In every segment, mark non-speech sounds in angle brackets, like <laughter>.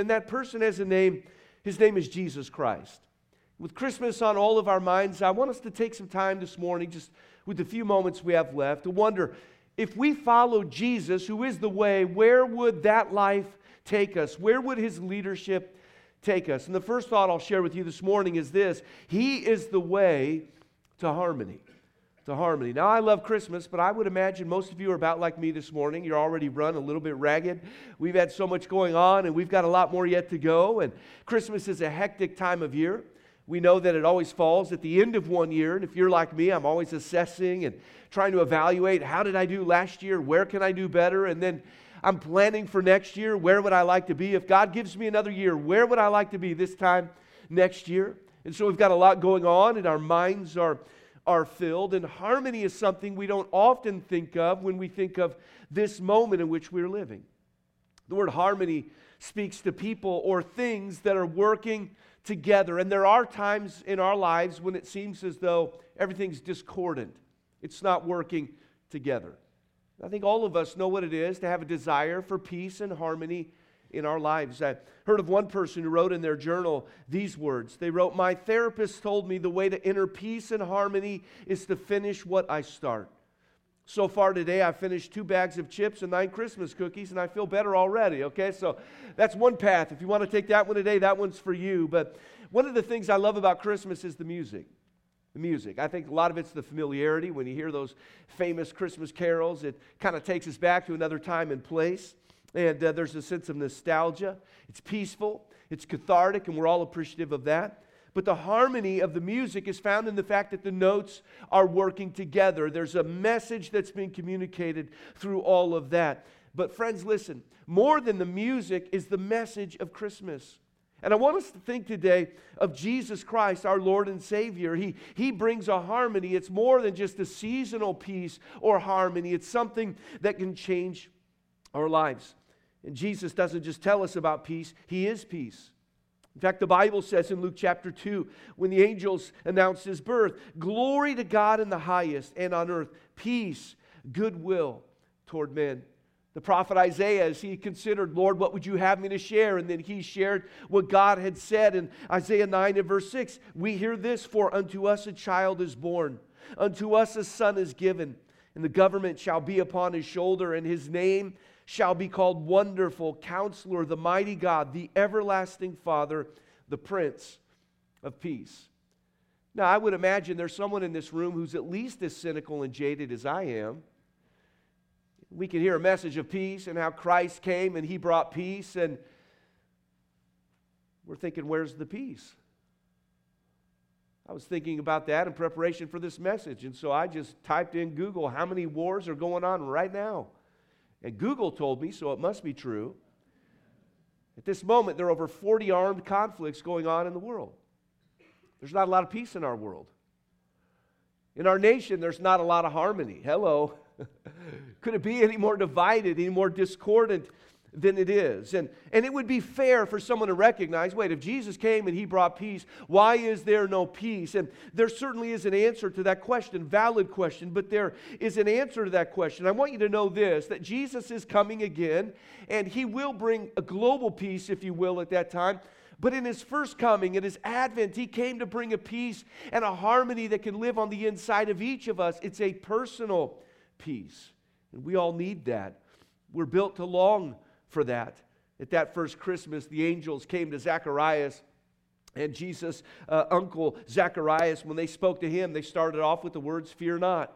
And that person has a name. His name is Jesus Christ. With Christmas on all of our minds, I want us to take some time this morning, just with the few moments we have left, to wonder if we follow Jesus, who is the way, where would that life take us? Where would his leadership take us? And the first thought I'll share with you this morning is this He is the way to harmony. To harmony. Now, I love Christmas, but I would imagine most of you are about like me this morning. You're already run a little bit ragged. We've had so much going on, and we've got a lot more yet to go. And Christmas is a hectic time of year. We know that it always falls at the end of one year. And if you're like me, I'm always assessing and trying to evaluate how did I do last year? Where can I do better? And then I'm planning for next year. Where would I like to be? If God gives me another year, where would I like to be this time next year? And so we've got a lot going on, and our minds are, are filled. And harmony is something we don't often think of when we think of this moment in which we're living. The word harmony speaks to people or things that are working together. And there are times in our lives when it seems as though everything's discordant, it's not working together. I think all of us know what it is to have a desire for peace and harmony in our lives. I heard of one person who wrote in their journal these words. They wrote, My therapist told me the way to enter peace and harmony is to finish what I start. So far today, I've finished two bags of chips and nine Christmas cookies, and I feel better already. Okay, so that's one path. If you want to take that one today, that one's for you. But one of the things I love about Christmas is the music the music. I think a lot of it's the familiarity. When you hear those famous Christmas carols, it kind of takes us back to another time and place. And uh, there's a sense of nostalgia. It's peaceful, it's cathartic, and we're all appreciative of that. But the harmony of the music is found in the fact that the notes are working together. There's a message that's being communicated through all of that. But, friends, listen more than the music is the message of Christmas. And I want us to think today of Jesus Christ, our Lord and Savior. He, he brings a harmony. It's more than just a seasonal peace or harmony, it's something that can change our lives. And Jesus doesn't just tell us about peace, He is peace. In fact, the Bible says in Luke chapter 2, when the angels announced his birth, Glory to God in the highest, and on earth, peace, goodwill toward men. The prophet Isaiah, as he considered, Lord, what would you have me to share? And then he shared what God had said in Isaiah 9 and verse 6. We hear this For unto us a child is born, unto us a son is given, and the government shall be upon his shoulder, and his name shall be called Wonderful, Counselor, the Mighty God, the Everlasting Father, the Prince of Peace. Now, I would imagine there's someone in this room who's at least as cynical and jaded as I am we can hear a message of peace and how Christ came and he brought peace, and we're thinking, where's the peace? I was thinking about that in preparation for this message, and so I just typed in Google how many wars are going on right now. And Google told me, so it must be true. At this moment, there are over 40 armed conflicts going on in the world. There's not a lot of peace in our world. In our nation, there's not a lot of harmony. Hello. <laughs> Could it be any more divided, any more discordant than it is? And, and it would be fair for someone to recognize wait, if Jesus came and he brought peace, why is there no peace? And there certainly is an answer to that question, valid question, but there is an answer to that question. I want you to know this that Jesus is coming again, and he will bring a global peace, if you will, at that time. But in his first coming, in his advent, he came to bring a peace and a harmony that can live on the inside of each of us. It's a personal peace. And we all need that. We're built to long for that. At that first Christmas, the angels came to Zacharias and Jesus' uh, uncle Zacharias. When they spoke to him, they started off with the words, Fear not.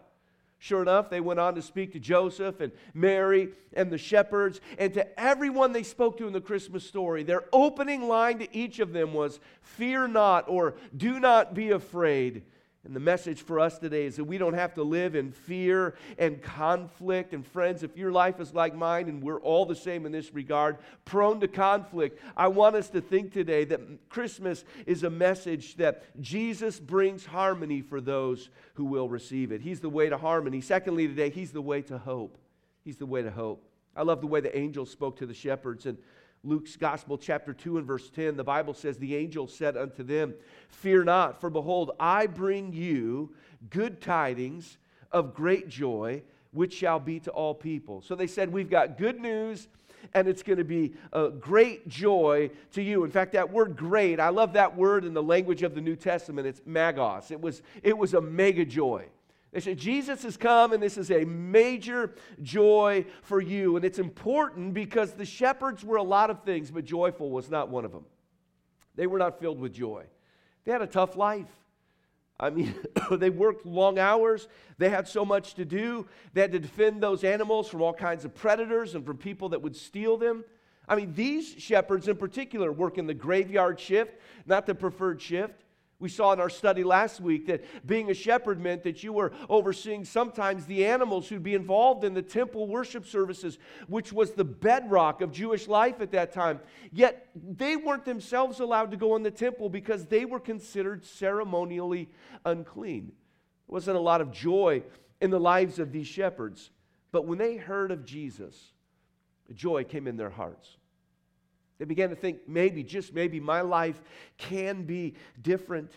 Sure enough, they went on to speak to Joseph and Mary and the shepherds and to everyone they spoke to in the Christmas story. Their opening line to each of them was, Fear not, or do not be afraid. And the message for us today is that we don't have to live in fear and conflict. And friends, if your life is like mine and we're all the same in this regard, prone to conflict, I want us to think today that Christmas is a message that Jesus brings harmony for those who will receive it. He's the way to harmony. Secondly, today, He's the way to hope. He's the way to hope. I love the way the angels spoke to the shepherds. And Luke's Gospel, chapter 2, and verse 10, the Bible says, The angel said unto them, Fear not, for behold, I bring you good tidings of great joy, which shall be to all people. So they said, We've got good news and it's going to be a great joy to you. In fact, that word great, I love that word in the language of the New Testament. It's magos. It was, it was a mega joy. They said, Jesus has come, and this is a major joy for you. And it's important because the shepherds were a lot of things, but joyful was not one of them. They were not filled with joy. They had a tough life. I mean, <coughs> they worked long hours. They had so much to do. They had to defend those animals from all kinds of predators and from people that would steal them. I mean, these shepherds in particular work in the graveyard shift, not the preferred shift. We saw in our study last week that being a shepherd meant that you were overseeing sometimes the animals who'd be involved in the temple worship services, which was the bedrock of Jewish life at that time. Yet they weren't themselves allowed to go in the temple because they were considered ceremonially unclean. There wasn't a lot of joy in the lives of these shepherds. But when they heard of Jesus, joy came in their hearts. They began to think maybe, just maybe, my life can be different.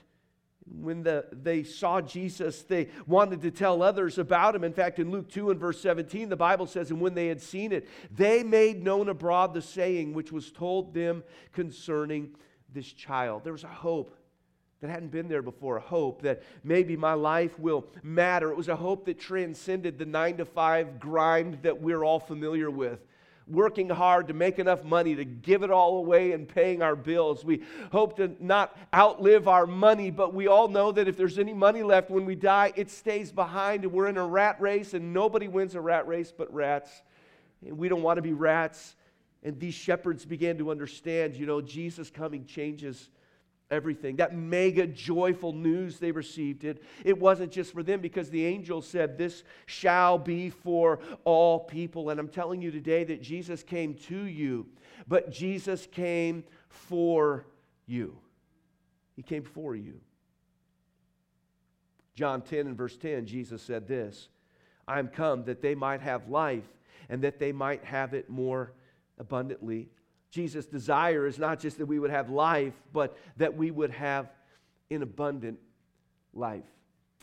When the, they saw Jesus, they wanted to tell others about him. In fact, in Luke 2 and verse 17, the Bible says, And when they had seen it, they made known abroad the saying which was told them concerning this child. There was a hope that hadn't been there before, a hope that maybe my life will matter. It was a hope that transcended the nine to five grind that we're all familiar with working hard to make enough money to give it all away and paying our bills. We hope to not outlive our money, but we all know that if there's any money left when we die, it stays behind and we're in a rat race and nobody wins a rat race but rats. And we don't want to be rats. And these shepherds began to understand, you know, Jesus coming changes everything. That mega joyful news they received it. It wasn't just for them because the angel said, This shall be for all people. And I'm telling you today that Jesus came to you, but Jesus came for you. He came for you. John 10 and verse 10, Jesus said this I am come that they might have life and that they might have it more abundantly. Jesus' desire is not just that we would have life, but that we would have an abundant life.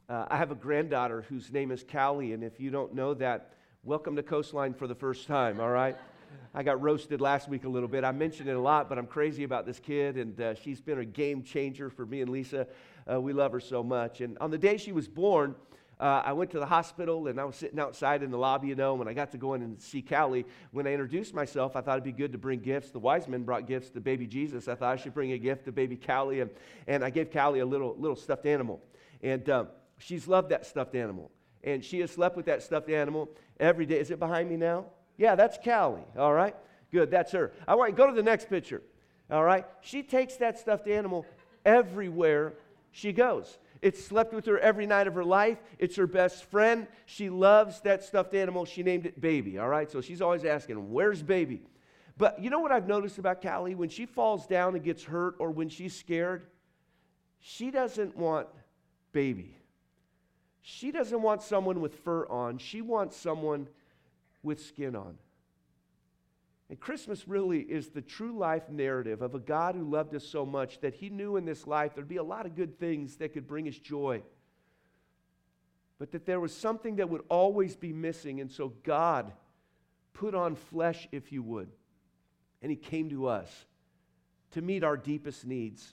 Uh, I have a granddaughter whose name is Callie, and if you don't know that, welcome to Coastline for the first time, all right? I got roasted last week a little bit. I mentioned it a lot, but I'm crazy about this kid, and uh, she's been a game changer for me and Lisa. Uh, we love her so much. And on the day she was born, uh, I went to the hospital and I was sitting outside in the lobby, you know, when I got to go in and see Callie. When I introduced myself, I thought it'd be good to bring gifts. The wise men brought gifts to baby Jesus. I thought I should bring a gift to baby Callie. And, and I gave Callie a little, little stuffed animal. And um, she's loved that stuffed animal. And she has slept with that stuffed animal every day. Is it behind me now? Yeah, that's Callie. All right. Good. That's her. I want go to the next picture. All right. She takes that stuffed animal everywhere she goes. It's slept with her every night of her life. It's her best friend. She loves that stuffed animal. She named it Baby, all right? So she's always asking, Where's Baby? But you know what I've noticed about Callie? When she falls down and gets hurt or when she's scared, she doesn't want Baby. She doesn't want someone with fur on. She wants someone with skin on. And Christmas really is the true life narrative of a God who loved us so much that he knew in this life there'd be a lot of good things that could bring us joy. But that there was something that would always be missing. And so God put on flesh, if you would. And he came to us to meet our deepest needs.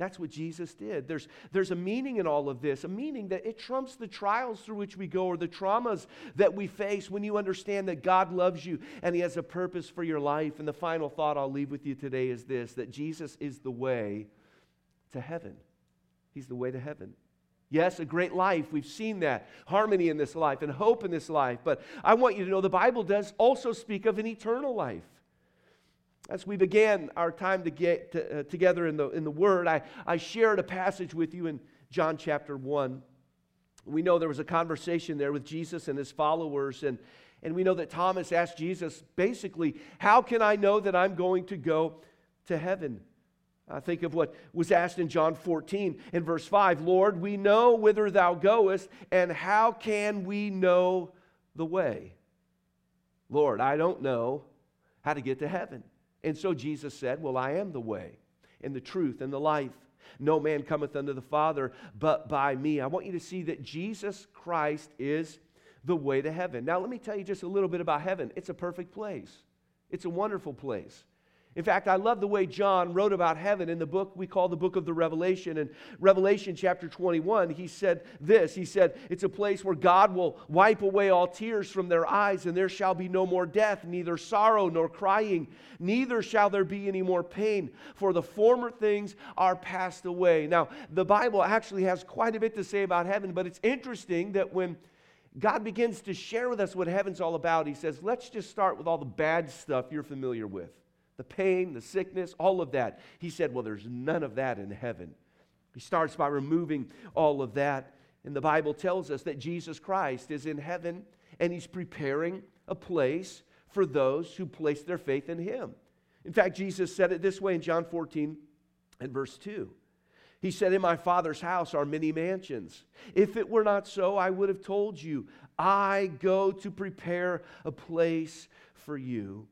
That's what Jesus did. There's, there's a meaning in all of this, a meaning that it trumps the trials through which we go or the traumas that we face when you understand that God loves you and He has a purpose for your life. And the final thought I'll leave with you today is this that Jesus is the way to heaven. He's the way to heaven. Yes, a great life. We've seen that. Harmony in this life and hope in this life. But I want you to know the Bible does also speak of an eternal life. As we began our time to get to, uh, together in the, in the Word, I, I shared a passage with you in John chapter 1. We know there was a conversation there with Jesus and his followers, and, and we know that Thomas asked Jesus basically, How can I know that I'm going to go to heaven? I think of what was asked in John 14 in verse 5 Lord, we know whither thou goest, and how can we know the way? Lord, I don't know how to get to heaven. And so Jesus said, Well, I am the way and the truth and the life. No man cometh unto the Father but by me. I want you to see that Jesus Christ is the way to heaven. Now, let me tell you just a little bit about heaven. It's a perfect place. It's a wonderful place. In fact, I love the way John wrote about heaven in the book we call the book of the Revelation. In Revelation chapter 21, he said this He said, It's a place where God will wipe away all tears from their eyes, and there shall be no more death, neither sorrow nor crying, neither shall there be any more pain, for the former things are passed away. Now, the Bible actually has quite a bit to say about heaven, but it's interesting that when God begins to share with us what heaven's all about, He says, Let's just start with all the bad stuff you're familiar with the pain, the sickness, all of that. He said, Well, there's none of that in heaven. He starts by removing all of that. And the Bible tells us that Jesus Christ is in heaven and he's preparing a place for those who place their faith in him. In fact, Jesus said it this way in John 14 and verse 2. He said, In my Father's house are many mansions. If it were not so, I would have told you, I go to prepare a place for you.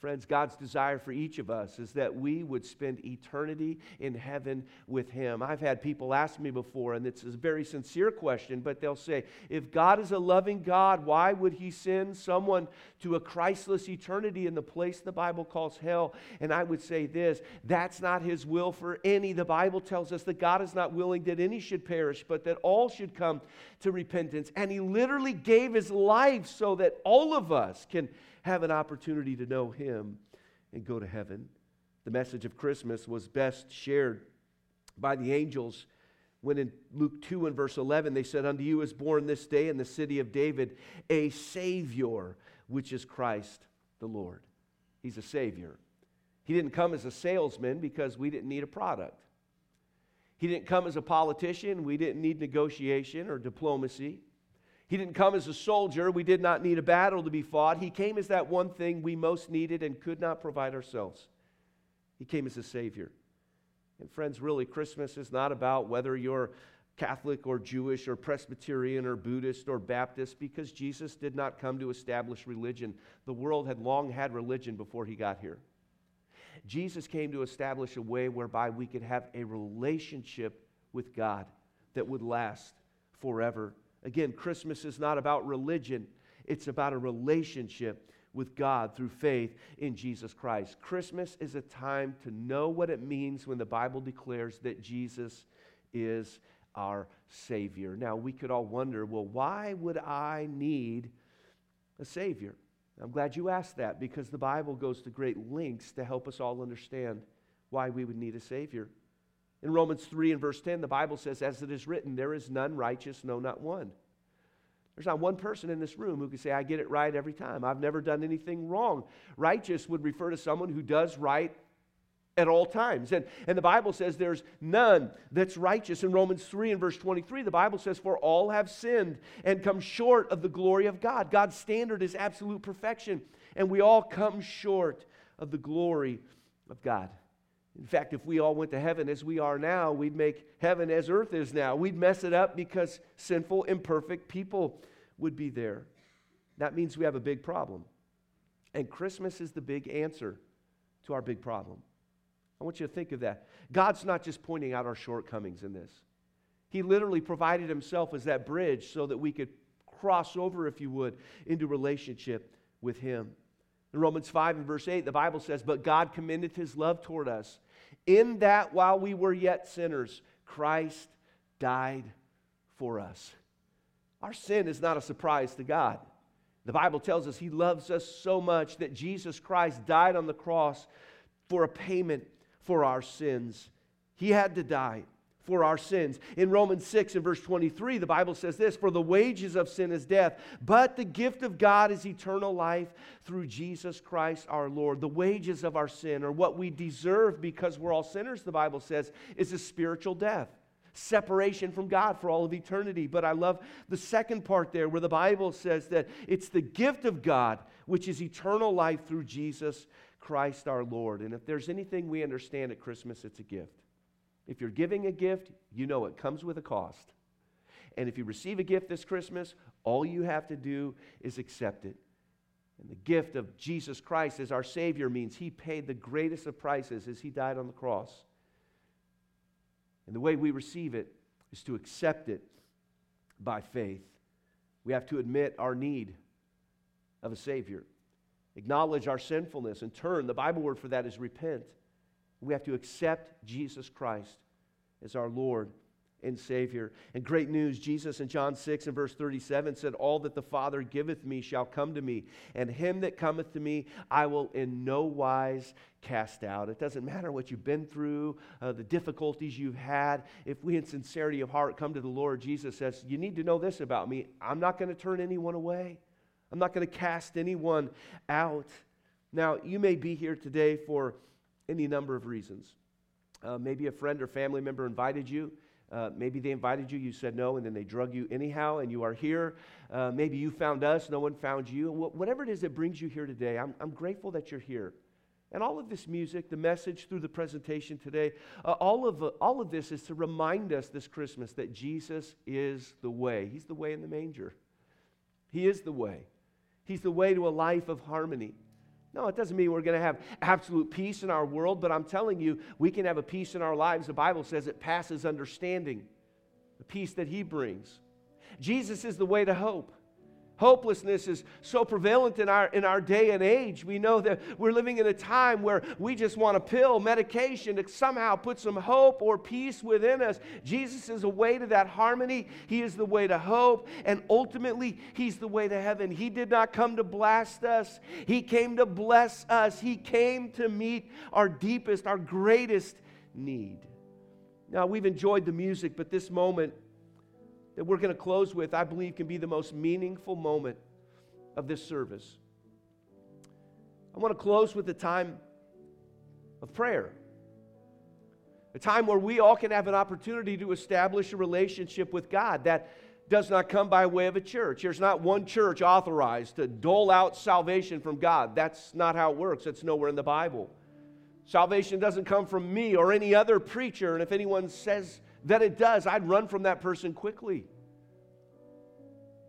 Friends, God's desire for each of us is that we would spend eternity in heaven with Him. I've had people ask me before, and it's a very sincere question, but they'll say, if God is a loving God, why would He send someone to a Christless eternity in the place the Bible calls hell? And I would say this that's not His will for any. The Bible tells us that God is not willing that any should perish, but that all should come to repentance. And He literally gave His life so that all of us can have an opportunity to know Him and go to heaven. The message of Christmas was best shared by the angels when in Luke 2 and verse 11 they said, Unto you is born this day in the city of David a Savior, which is Christ the Lord. He's a Savior. He didn't come as a salesman because we didn't need a product. He didn't come as a politician. We didn't need negotiation or diplomacy. He didn't come as a soldier. We did not need a battle to be fought. He came as that one thing we most needed and could not provide ourselves. He came as a Savior. And, friends, really, Christmas is not about whether you're Catholic or Jewish or Presbyterian or Buddhist or Baptist because Jesus did not come to establish religion. The world had long had religion before he got here. Jesus came to establish a way whereby we could have a relationship with God that would last forever Again, Christmas is not about religion, it's about a relationship with God through faith in Jesus Christ. Christmas is a time to know what it means when the Bible declares that Jesus is our Savior. Now, we could all wonder well, why would I need a Savior? I'm glad you asked that because the Bible goes to great lengths to help us all understand why we would need a Savior. In Romans 3 and verse 10, the Bible says, As it is written, there is none righteous, no, not one. There's not one person in this room who can say, I get it right every time. I've never done anything wrong. Righteous would refer to someone who does right at all times. And, and the Bible says there's none that's righteous. In Romans 3 and verse 23, the Bible says, For all have sinned and come short of the glory of God. God's standard is absolute perfection, and we all come short of the glory of God. In fact, if we all went to heaven as we are now, we'd make heaven as earth is now. We'd mess it up because sinful, imperfect people would be there. That means we have a big problem. And Christmas is the big answer to our big problem. I want you to think of that. God's not just pointing out our shortcomings in this, He literally provided Himself as that bridge so that we could cross over, if you would, into relationship with Him. In Romans 5 and verse 8, the Bible says, But God commended His love toward us in that while we were yet sinners, Christ died for us. Our sin is not a surprise to God. The Bible tells us He loves us so much that Jesus Christ died on the cross for a payment for our sins. He had to die for our sins. In Romans 6 and verse 23, the Bible says this For the wages of sin is death, but the gift of God is eternal life through Jesus Christ our Lord. The wages of our sin, or what we deserve because we're all sinners, the Bible says, is a spiritual death. Separation from God for all of eternity. But I love the second part there where the Bible says that it's the gift of God, which is eternal life through Jesus Christ our Lord. And if there's anything we understand at Christmas, it's a gift. If you're giving a gift, you know it comes with a cost. And if you receive a gift this Christmas, all you have to do is accept it. And the gift of Jesus Christ as our Savior means He paid the greatest of prices as He died on the cross. And the way we receive it is to accept it by faith. We have to admit our need of a Savior. acknowledge our sinfulness, and turn. The Bible word for that is repent. We have to accept Jesus Christ as our Lord and Savior. And great news, Jesus in John 6 and verse 37 said, All that the Father giveth me shall come to me, and him that cometh to me I will in no wise cast out. It doesn't matter what you've been through, uh, the difficulties you've had. If we in sincerity of heart come to the Lord, Jesus says, You need to know this about me. I'm not going to turn anyone away, I'm not going to cast anyone out. Now, you may be here today for any number of reasons. Uh, maybe a friend or family member invited you. Uh, maybe they invited you, you said no, and then they drug you anyhow, and you are here. Uh, maybe you found us, no one found you. Whatever it is that brings you here today, I'm, I'm grateful that you're here. And all of this music, the message through the presentation today, uh, all, of, uh, all of this is to remind us this Christmas that Jesus is the way. He's the way in the manger. He is the way. He's the way to a life of harmony. No, it doesn't mean we're going to have absolute peace in our world, but I'm telling you, we can have a peace in our lives. The Bible says it passes understanding, the peace that He brings. Jesus is the way to hope. Hopelessness is so prevalent in our, in our day and age. We know that we're living in a time where we just want a pill, medication to somehow put some hope or peace within us. Jesus is a way to that harmony. He is the way to hope. And ultimately, He's the way to heaven. He did not come to blast us, He came to bless us. He came to meet our deepest, our greatest need. Now, we've enjoyed the music, but this moment, that we're going to close with, I believe, can be the most meaningful moment of this service. I want to close with a time of prayer. A time where we all can have an opportunity to establish a relationship with God that does not come by way of a church. There's not one church authorized to dole out salvation from God. That's not how it works, it's nowhere in the Bible. Salvation doesn't come from me or any other preacher, and if anyone says that it does, I'd run from that person quickly.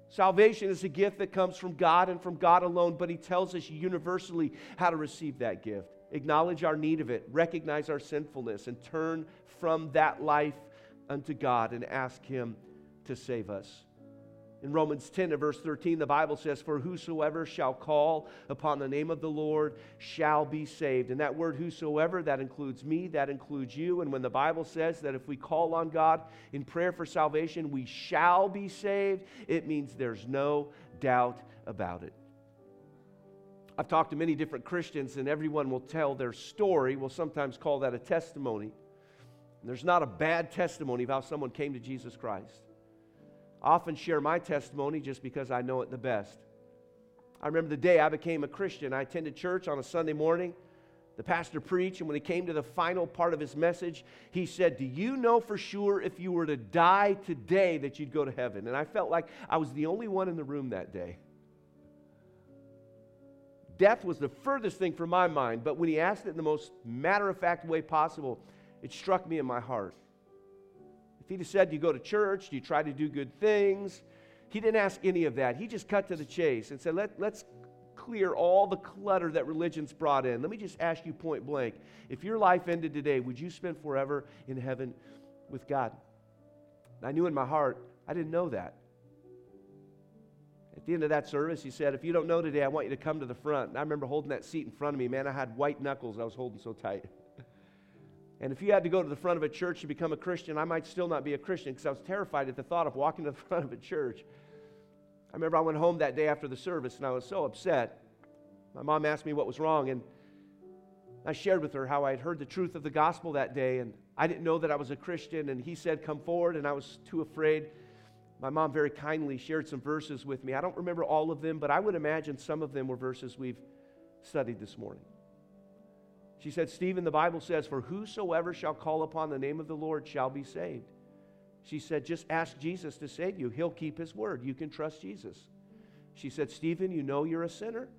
Salvation is a gift that comes from God and from God alone, but He tells us universally how to receive that gift. Acknowledge our need of it, recognize our sinfulness, and turn from that life unto God and ask Him to save us. In Romans 10 and verse 13, the Bible says, For whosoever shall call upon the name of the Lord shall be saved. And that word whosoever, that includes me, that includes you. And when the Bible says that if we call on God in prayer for salvation, we shall be saved, it means there's no doubt about it. I've talked to many different Christians, and everyone will tell their story. We'll sometimes call that a testimony. And there's not a bad testimony of how someone came to Jesus Christ. Often share my testimony just because I know it the best. I remember the day I became a Christian. I attended church on a Sunday morning. The pastor preached, and when he came to the final part of his message, he said, Do you know for sure if you were to die today that you'd go to heaven? And I felt like I was the only one in the room that day. Death was the furthest thing from my mind, but when he asked it in the most matter of fact way possible, it struck me in my heart. He'd have said, Do you go to church? Do you try to do good things? He didn't ask any of that. He just cut to the chase and said, Let, Let's clear all the clutter that religion's brought in. Let me just ask you point blank if your life ended today, would you spend forever in heaven with God? I knew in my heart, I didn't know that. At the end of that service, he said, If you don't know today, I want you to come to the front. And I remember holding that seat in front of me. Man, I had white knuckles I was holding so tight. And if you had to go to the front of a church to become a Christian, I might still not be a Christian because I was terrified at the thought of walking to the <laughs> front of a church. I remember I went home that day after the service and I was so upset. My mom asked me what was wrong, and I shared with her how I had heard the truth of the gospel that day, and I didn't know that I was a Christian. And he said, Come forward, and I was too afraid. My mom very kindly shared some verses with me. I don't remember all of them, but I would imagine some of them were verses we've studied this morning. She said, Stephen, the Bible says, For whosoever shall call upon the name of the Lord shall be saved. She said, Just ask Jesus to save you. He'll keep his word. You can trust Jesus. She said, Stephen, you know you're a sinner?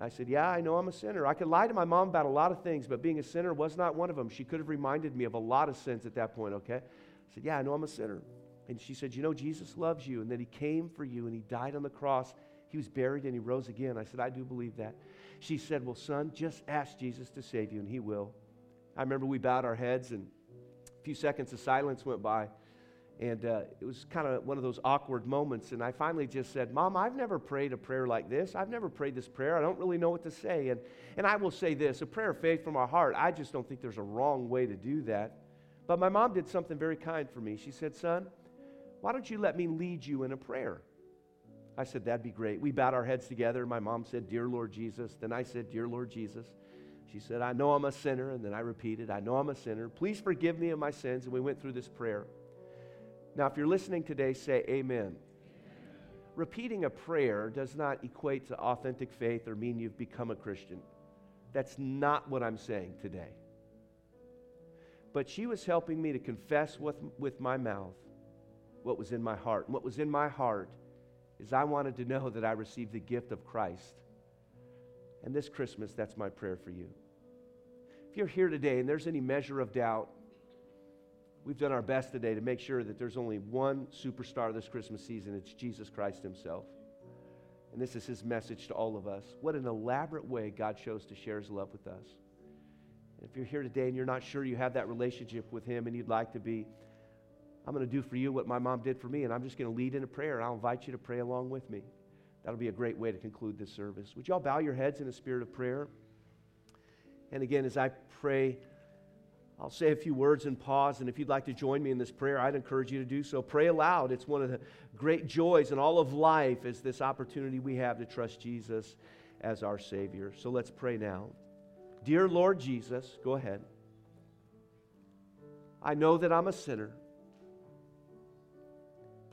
I said, Yeah, I know I'm a sinner. I could lie to my mom about a lot of things, but being a sinner was not one of them. She could have reminded me of a lot of sins at that point, okay? I said, Yeah, I know I'm a sinner. And she said, You know, Jesus loves you, and that he came for you, and he died on the cross. He was buried, and he rose again. I said, I do believe that. She said, Well, son, just ask Jesus to save you, and he will. I remember we bowed our heads, and a few seconds of silence went by. And uh, it was kind of one of those awkward moments. And I finally just said, Mom, I've never prayed a prayer like this. I've never prayed this prayer. I don't really know what to say. And, and I will say this a prayer of faith from our heart, I just don't think there's a wrong way to do that. But my mom did something very kind for me. She said, Son, why don't you let me lead you in a prayer? I said, That'd be great. We bowed our heads together. My mom said, Dear Lord Jesus. Then I said, Dear Lord Jesus. She said, I know I'm a sinner. And then I repeated, I know I'm a sinner. Please forgive me of my sins. And we went through this prayer. Now, if you're listening today, say amen. amen. Repeating a prayer does not equate to authentic faith or mean you've become a Christian. That's not what I'm saying today. But she was helping me to confess with, with my mouth what was in my heart. And what was in my heart is I wanted to know that I received the gift of Christ. And this Christmas, that's my prayer for you. If you're here today and there's any measure of doubt, we've done our best today to make sure that there's only one superstar this Christmas season. It's Jesus Christ Himself. And this is His message to all of us. What an elaborate way God chose to share His love with us. If you're here today and you're not sure you have that relationship with Him and you'd like to be, I'm going to do for you what my mom did for me, and I'm just going to lead in a prayer, and I'll invite you to pray along with me. That'll be a great way to conclude this service. Would you all bow your heads in a spirit of prayer? And again, as I pray, I'll say a few words and pause. And if you'd like to join me in this prayer, I'd encourage you to do so. Pray aloud. It's one of the great joys in all of life is this opportunity we have to trust Jesus as our Savior. So let's pray now. Dear Lord Jesus, go ahead. I know that I'm a sinner.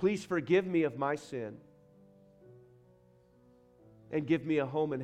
Please forgive me of my sin and give me a home in